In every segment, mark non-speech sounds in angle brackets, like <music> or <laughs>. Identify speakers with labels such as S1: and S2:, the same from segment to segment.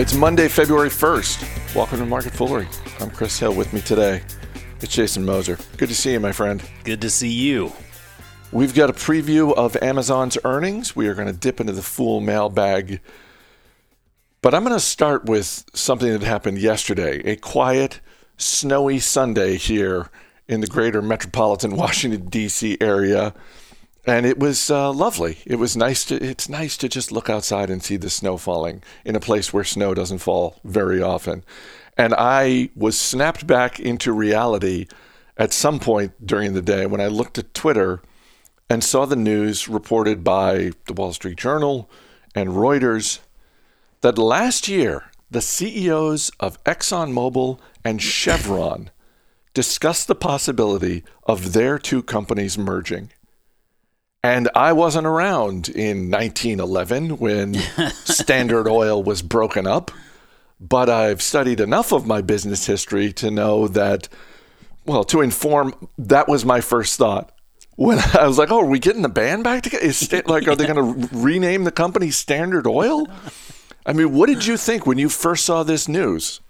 S1: It's Monday, February 1st. Welcome to Market Foolery. I'm Chris Hill. With me today, it's Jason Moser. Good to see you, my friend.
S2: Good to see you.
S1: We've got a preview of Amazon's earnings. We are going to dip into the Fool mailbag. But I'm going to start with something that happened yesterday a quiet, snowy Sunday here in the greater metropolitan Washington, D.C. area and it was uh, lovely. It was nice to. It's nice to just look outside and see the snow falling in a place where snow doesn't fall very often. And I was snapped back into reality at some point during the day when I looked at Twitter and saw the news reported by the Wall Street Journal and Reuters that last year the CEOs of ExxonMobil and Chevron discussed the possibility of their two companies merging. And I wasn't around in 1911 when <laughs> Standard Oil was broken up, but I've studied enough of my business history to know that, well, to inform, that was my first thought. When <laughs> I was like, "Oh, are we getting the band back together? Is like, are they going <laughs> to rename the company Standard Oil?" I mean, what did you think when you first saw this news?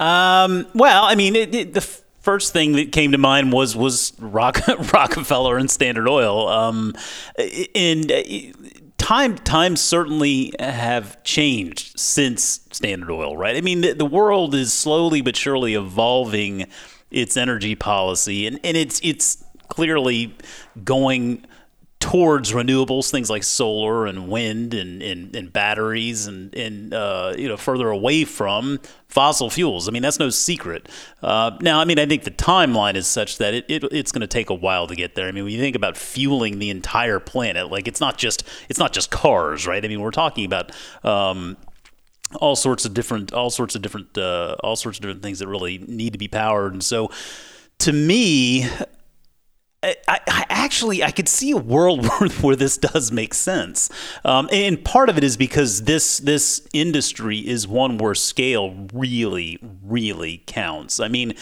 S2: Um, well, I mean, it, it, the first thing that came to mind was was Rock, <laughs> Rockefeller and Standard Oil. Um, and uh, time times certainly have changed since Standard Oil, right? I mean, the, the world is slowly but surely evolving its energy policy, and, and it's it's clearly going towards renewables, things like solar and wind and, and, and batteries, and, and uh, you know further away from fossil fuels. I mean, that's no secret. Uh, now, I mean, I think the timeline is such that it, it it's going to take a while to get there. I mean, when you think about fueling the entire planet, like it's not just it's not just cars, right? I mean, we're talking about um, all sorts of different all sorts of different uh, all sorts of different things that really need to be powered, and so to me I, I, actually I could see a world <laughs> where, where this does make sense, um, and part of it is because this this industry is one where scale really really counts. I mean,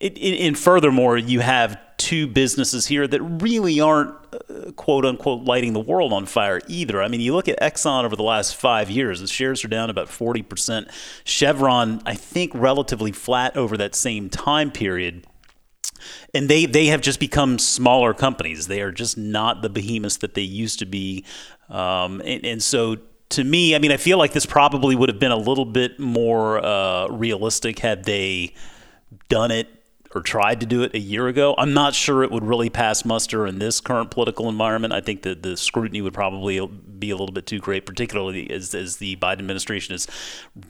S2: it, it, and furthermore, you have two businesses here that really aren't uh, quote unquote lighting the world on fire either. I mean, you look at Exxon over the last five years, the shares are down about 40%. Chevron, I think, relatively flat over that same time period and they they have just become smaller companies. They are just not the behemoths that they used to be, um, and, and, so. To me, I mean, I feel like this probably would have been a little bit more uh, realistic had they done it or tried to do it a year ago. I'm not sure it would really pass muster in this current political environment. I think that the scrutiny would probably be a little bit too great, particularly as, as the Biden administration has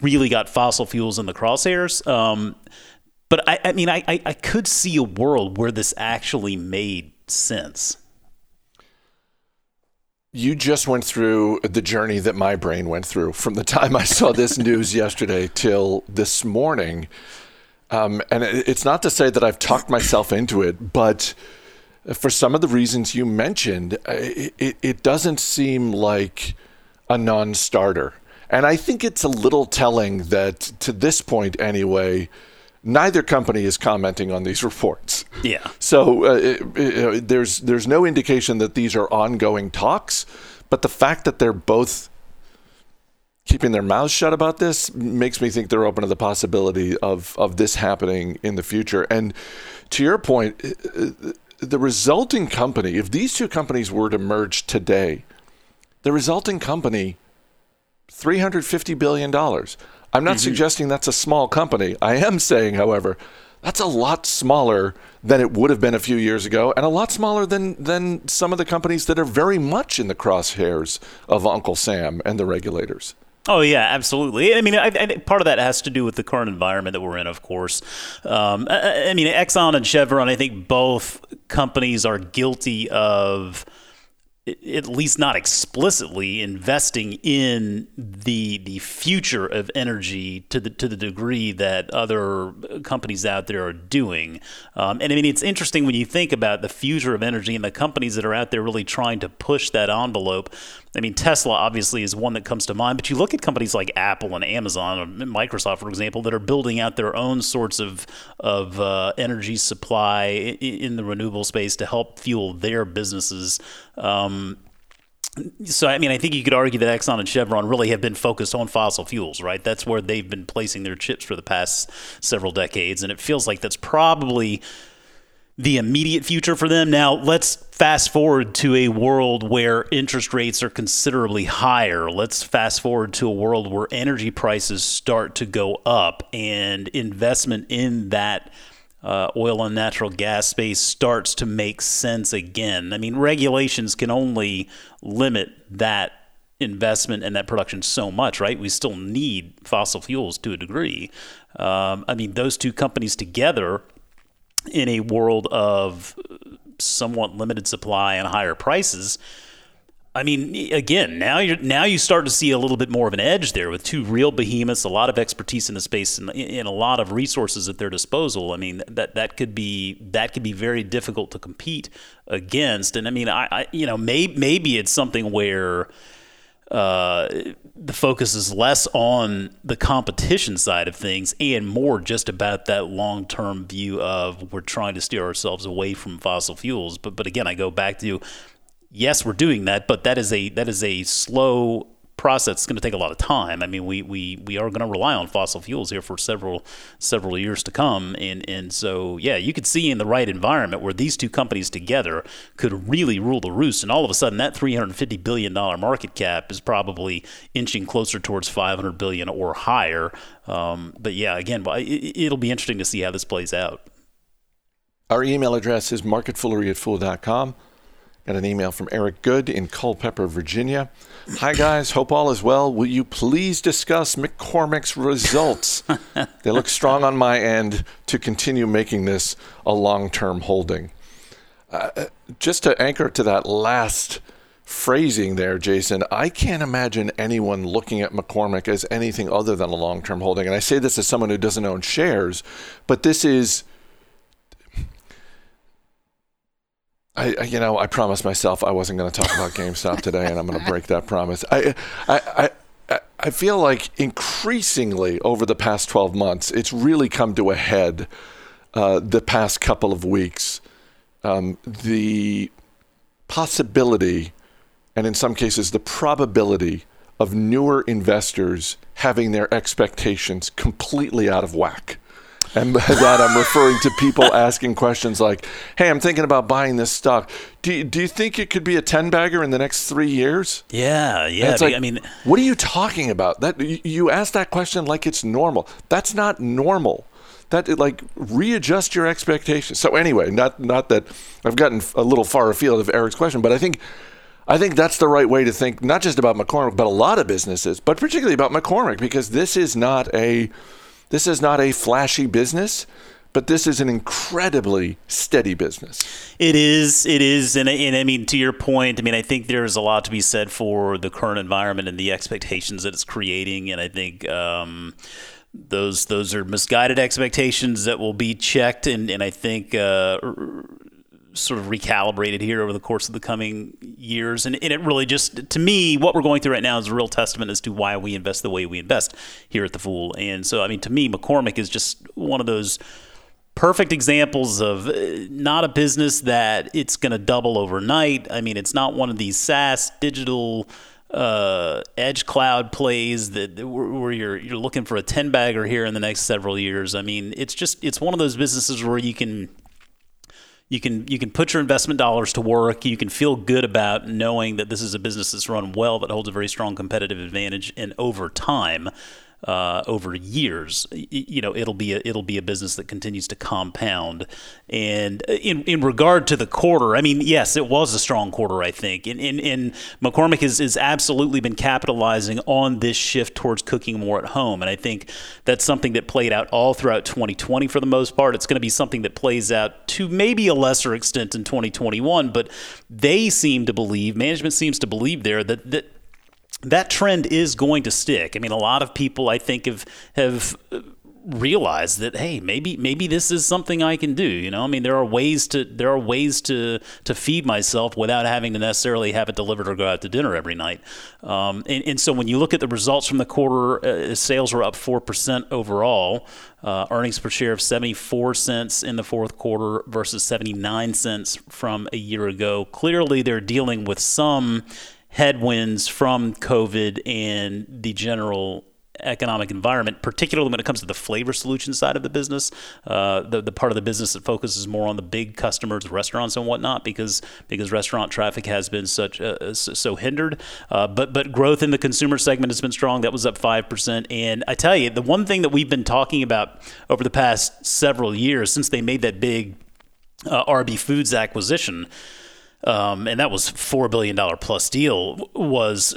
S2: really got fossil fuels in the crosshairs. Um, but I, I mean, I, I could see a world where this actually made sense.
S1: You just went through the journey that my brain went through from the time I saw this <laughs> news yesterday till this morning. Um, and it's not to say that I've talked myself into it, but for some of the reasons you mentioned, it, it, it doesn't seem like a non starter. And I think it's a little telling that to this point, anyway, neither company is commenting on these <laughs> reports.
S2: Yeah.
S1: So uh, it, it, there's there's no indication that these are ongoing talks, but the fact that they're both keeping their mouths shut about this makes me think they're open to the possibility of of this happening in the future. And to your point, uh, the resulting company, if these two companies were to merge today, the resulting company, three hundred fifty billion dollars. I'm not mm-hmm. suggesting that's a small company. I am saying, however, that's a lot smaller than it would have been a few years ago, and a lot smaller than than some of the companies that are very much in the crosshairs of Uncle Sam and the regulators.
S2: Oh yeah, absolutely. I mean, I, I, part of that has to do with the current environment that we're in, of course. Um, I, I mean, Exxon and Chevron. I think both companies are guilty of at least not explicitly investing in the the future of energy to the to the degree that other companies out there are doing. Um, and I mean, it's interesting when you think about the future of energy and the companies that are out there really trying to push that envelope. I mean, Tesla obviously is one that comes to mind, but you look at companies like Apple and Amazon or Microsoft, for example, that are building out their own sorts of of uh, energy supply in, the renewable space to help fuel their businesses. Um, so I mean, I think you could argue that Exxon and Chevron really have been focused on fossil fuels, right? That's where they've been placing their chips for the past several decades, and it feels like that's probably the immediate future for them. Now, let's fast forward to a world where interest rates are considerably higher. Let's fast forward to a world where energy prices start to go up and investment in that uh, oil and natural gas space starts to make sense again. I mean, regulations can only limit that investment and that production so much, right? We still need fossil fuels to a degree. Um, I mean, those two companies together in a world of somewhat limited supply and higher prices. I mean, again, now you now you start to see a little bit more of an edge there with two real behemoths, a lot of expertise in the space, and, and a lot of resources at their disposal. I mean, that that could be that could be very difficult to compete against. And I mean, I, I you know, may, maybe it's something where uh, the focus is less on the competition side of things and more just about that long term view of we're trying to steer ourselves away from fossil fuels. But but again, I go back to yes, we're doing that, but that is a that is a slow process is going to take a lot of time. I mean, we we, we are going to rely on fossil fuels here for several several years to come, and and so yeah, you could see in the right environment where these two companies together could really rule the roost, and all of a sudden that 350 billion dollar market cap is probably inching closer towards 500 billion or higher. Um, but yeah, again, it'll be interesting to see how this plays out.
S1: Our email address is marketfoolery at fool.com. Got an email from Eric Good in Culpeper, Virginia. Hi, guys. Hope all is well. Will you please discuss McCormick's results? <laughs> they look strong on my end to continue making this a long term holding. Uh, just to anchor to that last phrasing there, Jason, I can't imagine anyone looking at McCormick as anything other than a long term holding. And I say this as someone who doesn't own shares, but this is I, you know, I promised myself I wasn't going to talk about GameStop today, and I'm going to break that promise. I, I, I, I feel like increasingly over the past 12 months, it's really come to a head. Uh, the past couple of weeks, um, the possibility, and in some cases, the probability of newer investors having their expectations completely out of whack. And by that, I'm referring to people asking questions like, "Hey, I'm thinking about buying this stock. Do you, do you think it could be a ten bagger in the next three years?"
S2: Yeah, yeah.
S1: It's like, I mean, what are you talking about? That you ask that question like it's normal. That's not normal. That like readjust your expectations. So anyway, not not that I've gotten a little far afield of Eric's question, but I think. I think that's the right way to think, not just about McCormick, but a lot of businesses, but particularly about McCormick, because this is not a this is not a flashy business, but this is an incredibly steady business.
S2: It is. It is. And, and, I mean, to your point, I mean, I think there's a lot to be said for the current environment and the expectations that it's creating. And I think, um, those those are misguided expectations that will be checked and, and I think uh, sort of recalibrated here over the course of the coming years. And, and, it really just, to me, what we're going through right now is a real testament as to why we invest the way we invest here at The Fool. And so, I mean, to me, McCormick is just one of those perfect examples of uh, not a business that it's going to double overnight. I mean, it's not one of these SaaS digital uh, edge cloud plays that where you're you're looking for a 10 bagger here in the next several years. I mean, it's just it's one of those businesses where you can you can you can put your investment dollars to work. You can feel good about knowing that this is a business that's run well that holds a very strong competitive advantage, and over time, uh, over years, you know, it'll be a, it'll be a business that continues to compound. And in in regard to the quarter, I mean, yes, it was a strong quarter, I think. And, and, and McCormick has, has absolutely been capitalizing on this shift towards cooking more at home. And I think that's something that played out all throughout 2020 for the most part. It's going to be something that plays out to maybe a lesser extent in 2021, but they seem to believe, management seems to believe there that, that that trend is going to stick. I mean, a lot of people I think have have realized that hey, maybe maybe this is something I can do. You know, I mean, there are ways to there are ways to to feed myself without having to necessarily have it delivered or go out to dinner every night. Um, and, and, so when you look at the results from the quarter, uh, sales were up four percent overall. Uh, earnings per share of 74 cents in the fourth quarter versus 79 cents from a year ago. Clearly, they're dealing with some headwinds from COVID and the general economic environment, particularly when it comes to the flavor solution side of the business, uh, the the part of the business that focuses more on the big customers, restaurants and whatnot, because because restaurant traffic has been such uh, so hindered. Uh, but but growth in the consumer segment has been strong. That was up five percent. And I tell you, the one thing that we've been talking about over the past several years since they made that big uh, RB Foods acquisition. Um, and that was four billion dollar plus deal was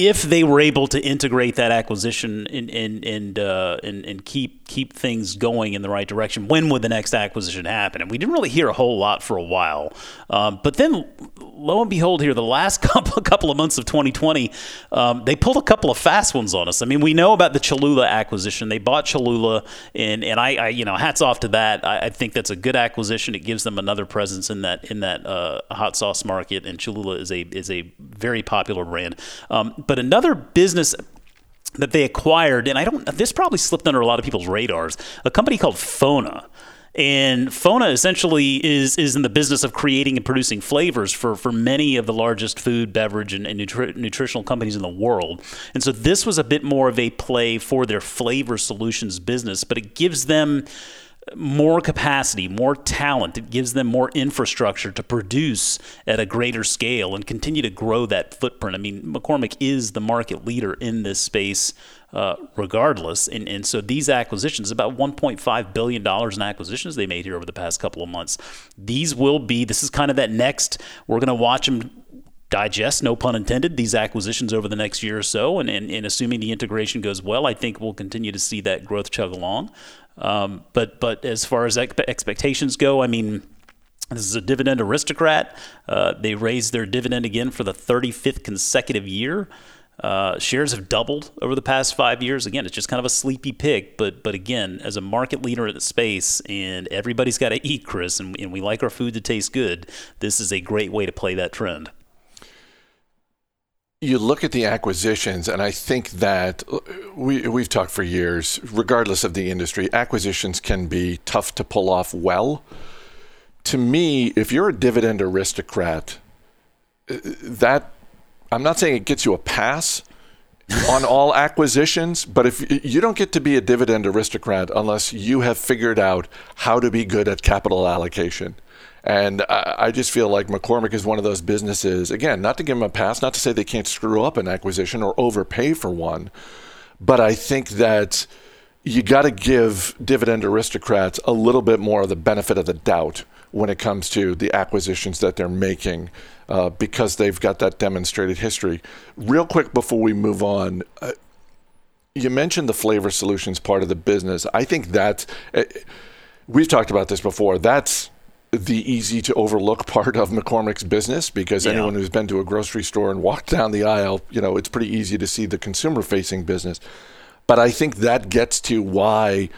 S2: if they were able to integrate that acquisition and and and, uh, and, and keep keep things going in the right direction, when would the next acquisition happen? And we didn't really hear a whole lot for a while. Um, but then, lo and behold, here the last <laughs> couple couple of months of 2020, um, they pulled a couple of fast ones on us. I mean, we know about the Cholula acquisition. They bought Cholula, and and I, I you know hats off to that. I, I, think that's a good acquisition. It gives them another presence in that in that uh, hot sauce market, and Cholula is a is a very popular brand. Um, but another business that they acquired, and I don't, this probably slipped under a lot of people's radars, a company called Fona. And Fona essentially is is in the business of creating and producing flavors for, for many of the largest food, beverage, and, and nutri- nutritional companies in the world. And so this was a bit more of a play for their flavor solutions business, but it gives them more capacity, more talent. It gives them more infrastructure to produce at a greater scale and continue to grow that footprint. I mean, McCormick is the market leader in this space. Uh, regardless. And, and so these acquisitions, about $1.5 billion in acquisitions they made here over the past couple of months. These will be, this is kind of that next, we're going to watch them digest, no pun intended, these acquisitions over the next year or so. And, and, and, assuming the integration goes well, I think we'll continue to see that growth chug along. Um, but but as far as expectations go, I mean. This is a dividend aristocrat. Uh, they raised their dividend again for the 35th consecutive year. Uh, shares have doubled over the past five years. Again, it's just kind of a sleepy pick, but but again, as a market leader in the space, and everybody's got to eat, Chris, and, and we like our food to taste good. This is a great way to play that trend
S1: you look at the acquisitions, and I think that uh, we, we've talked for years, regardless of the industry, acquisitions can be tough to pull off well. To me, if you're a dividend aristocrat, uh, that I'm not saying it gets you a pass on all <laughs> acquisitions, but if you don't get to be a dividend aristocrat unless you have figured out how to be good at capital allocation. And I, I, just feel like McCormick is one of those businesses, again, not to give them a pass, not to say they can't screw up an acquisition or overpay for one, but I think that you got to give dividend aristocrats a little bit more of the benefit of the doubt when it comes to the acquisitions that they're making uh, because they've got that demonstrated history. Real quick before we move on, uh, you mentioned the flavor solutions part of the business. I think that uh, we've talked about this before. That's the easy to overlook part of McCormick's business because yeah. anyone who's been to a grocery store and walked down the aisle, you know, it's pretty easy to see the consumer facing business. But I think that gets to why,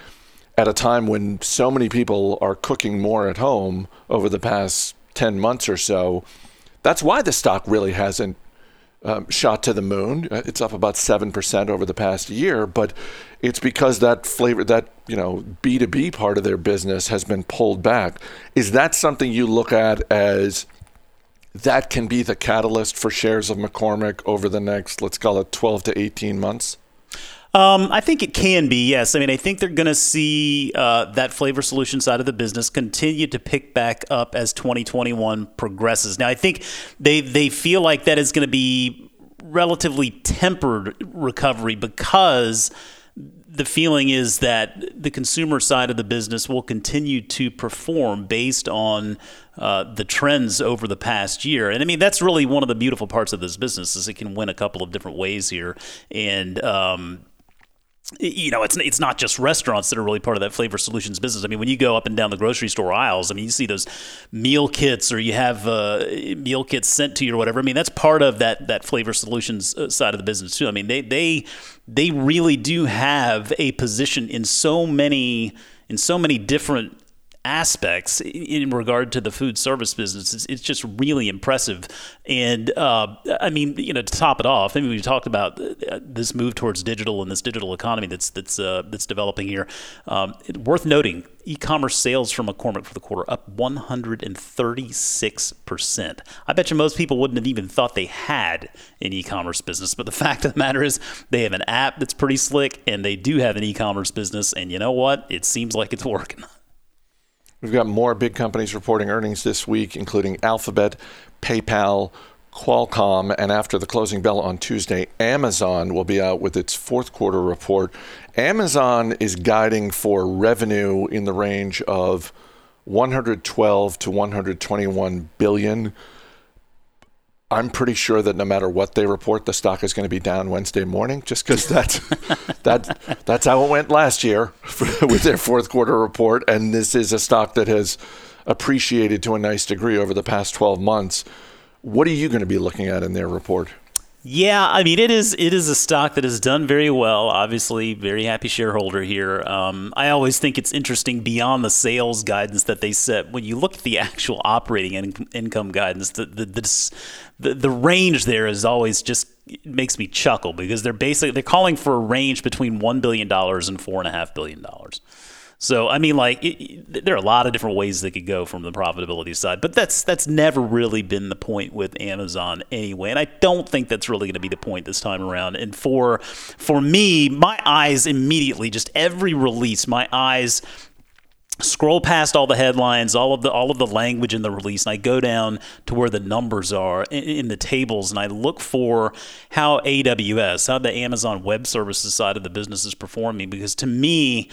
S1: at a time when so many people are cooking more at home over the past 10 months or so, that's why the stock really hasn't um, shot to the moon. Uh, it's up about 7% over the past year, but it's because that flavor, that, you know, B2B part of their business has been pulled back. Is that something you look at as that can be the catalyst for shares of McCormick over the next, let's call it 12 to 18 months?
S2: Um, I think it can be, yes. I mean, I think they're going to see uh, that flavor solution side of the business continue to pick back up as 2021 progresses. Now, I think they they feel like that is going to be relatively tempered recovery because the feeling is that the consumer side of the business will continue to perform based on uh, the trends over the past year. And I mean, that's really one of the beautiful parts of this business is it can win a couple of different ways here. And um, you know, it's it's not just restaurants that are really part of that flavor solutions business. I mean, when you go up and down the grocery store aisles, I mean, you see those meal kits or you have uh, meal kits sent to you or whatever. I mean, that's part of that that flavor solutions uh, side of the business too. I mean, they they they really do have a position in so many in so many different aspects in regard to the food service business. It's, it's just really impressive. And uh, I mean, you know, to top it off, I mean, we talked about uh, this move towards digital and this digital economy that's that's uh, that's developing here. Um, worth noting, e-commerce sales from McCormick for the quarter up 136 percent. I bet you most people wouldn't have even thought they had an e-commerce business, but the <laughs> fact of the matter is, they have an app that's pretty slick, and they do have an e-commerce business. And you know what? It seems like it's working. <laughs>
S1: We've got more big companies reporting earnings this week, including Alphabet, PayPal, Qualcomm, and after the closing bell on Tuesday, Amazon will be out with its fourth quarter report. Amazon is guiding for revenue in the range of 112 to 121 billion I'm pretty sure that no matter what they report, the stock is going to be down Wednesday morning, just because that's <laughs> that that's how it went last year <laughs> with their fourth quarter report. And this is a stock that has appreciated to a nice degree over the past 12 months. What are you going to be looking at in their report?
S2: Yeah, I mean it is it is a stock that has done very well. Obviously, very happy shareholder here. Um, I always think it's interesting beyond the sales guidance that they set. When you look at the actual operating in- income guidance, the the, the the the range there is always just makes me chuckle because they're basically they're calling for a range between one billion dollars and four and a half billion dollars. So I mean, like, it, there are a lot of different ways they could go from the profitability side, but that's that's never really been the point with Amazon anyway, and I don't think that's really going to be the point this time around. And for for me, my eyes immediately just every release, my eyes scroll past all the headlines, all of the all of the language in the release, and I go down to where the numbers are in, in, the tables, and I look for how AWS, how the Amazon Web Services side of the business is performing, because to me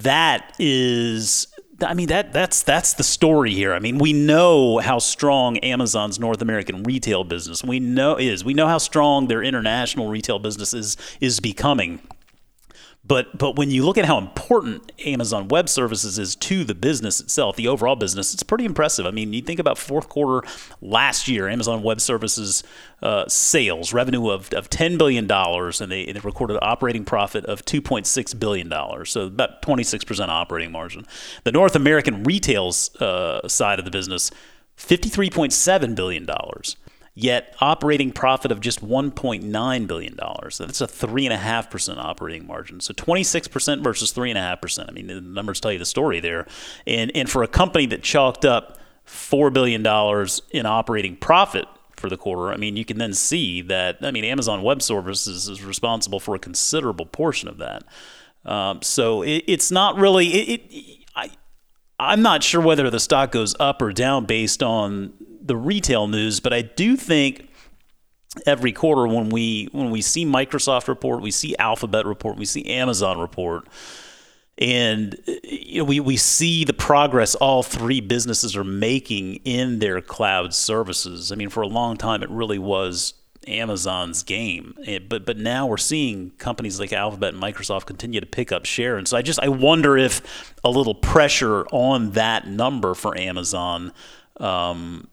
S2: that is I mean that that's that's the story here. I mean, we know how strong Amazon's North American retail business we know is. We know how strong their international retail business is is becoming. But but when you look at how important Amazon Web Services is to the business itself, the overall business, it's pretty impressive. I mean, you think about fourth quarter last year, Amazon Web Services uh, sales revenue of, of ten billion dollars, and they, they recorded operating profit of two point six billion dollars, so about twenty six percent operating margin. The North American retail uh, side of the business, fifty three point seven billion dollars yet operating profit of just $1.9 billion. That's a 3.5% operating margin. So 26% versus 3.5%. I mean, the numbers tell you the story there. And, and for a company that chalked up $4 billion in operating profit for the quarter, I mean, you can then see that, I mean, Amazon Web Services is responsible for a considerable portion of that. Um, so it, it's not really, it, it, I, I'm not sure whether the stock goes up or down based on the retail news, but I do think every quarter when we when we see Microsoft report, we see Alphabet report, we see Amazon report, and you know, we we see the progress all three businesses are making in their cloud services. I mean, for a long time, it really was Amazon's game, eh, but but now we're seeing companies like Alphabet and Microsoft continue to pick up share, and so I just I wonder if a little pressure on that number for Amazon um,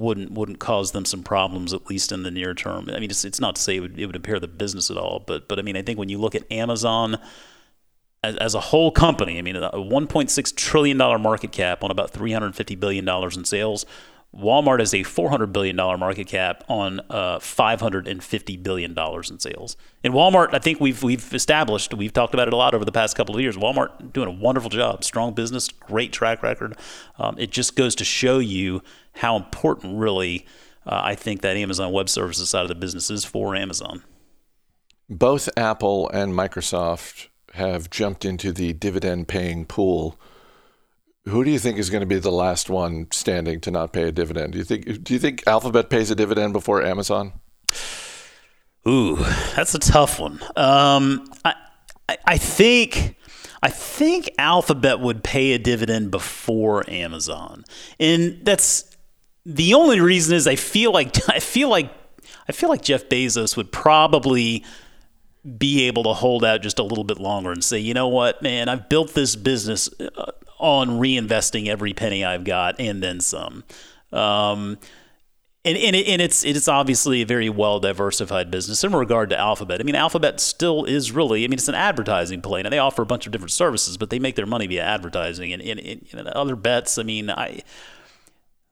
S2: wouldn't wouldn't cause them some problems at least in the near term. I mean, it's, it's not to say it would, it would impair the business at all, but but I mean, I think when you look at Amazon as, as a whole company, I mean, a 1.6 trillion dollar market cap on about 350 billion dollars in sales. Walmart has a $400 billion market cap on uh, $550 billion in sales. In Walmart, I think we've, we've established, we've talked about it a lot over the past couple of years. Walmart doing a wonderful job, strong business, great track record. Um, it just goes to show you how important, really, uh, I think that Amazon Web Services side of the business is for Amazon.
S1: Both Apple and Microsoft have jumped into the dividend paying pool who do you think is going to be the last one standing to not pay a dividend? Do you think do you think Alphabet pays a dividend before Amazon?
S2: Ooh, that's a tough one. Um, I, I, I think I think Alphabet would pay a dividend before Amazon, and that's the only reason is I feel like <laughs> I feel like I feel like Jeff Bezos would probably be able to hold out just a little bit longer and say, you know what, man, I've built this business uh, on reinvesting every penny I've got and then some. Um, and, and, it, and it's it's obviously a very well diversified business in regard to Alphabet. I mean, Alphabet still is really. I mean, it's an advertising play, and they offer a bunch of different services, but they make their money via advertising. And, and, and other bets, I mean, I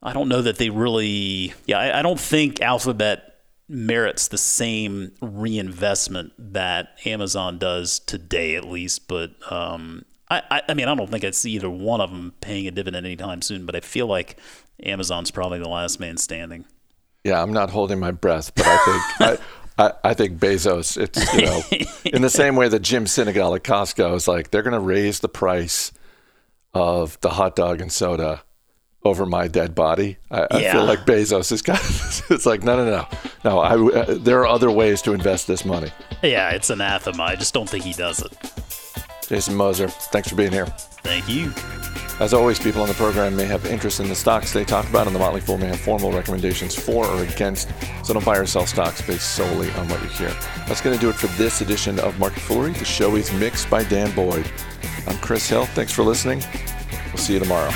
S2: I don't know that they really. Yeah, I, I don't think Alphabet merits the same reinvestment that Amazon does today, at least. But um, I, I mean, I don't think I see either one of them paying a dividend anytime soon. But I feel like Amazon's probably the last man standing.
S1: Yeah, I'm not holding my breath, but I think <laughs> I, I, I, think Bezos. It's you know, in the same way that Jim Sinegal at Costco is like they're going to raise the price of the hot dog and soda over my dead body. I, yeah. I feel like Bezos is kind of, <laughs> it's like no, no, no, no. I, uh, there are other ways to invest this money.
S2: Yeah, it's anathema. I just don't think he does it.
S1: Jason Moser, thanks for being here.
S2: Thank you.
S1: As always, people on the program may have interest in the stocks they talk about, and the Motley Fool may have formal recommendations for or against, so don't buy or sell stocks based solely on what you hear. That's going to do it for this edition of Market Foolery. The show is mixed by Dan Boyd. I'm Chris Hill. Thanks for listening. We'll see you tomorrow.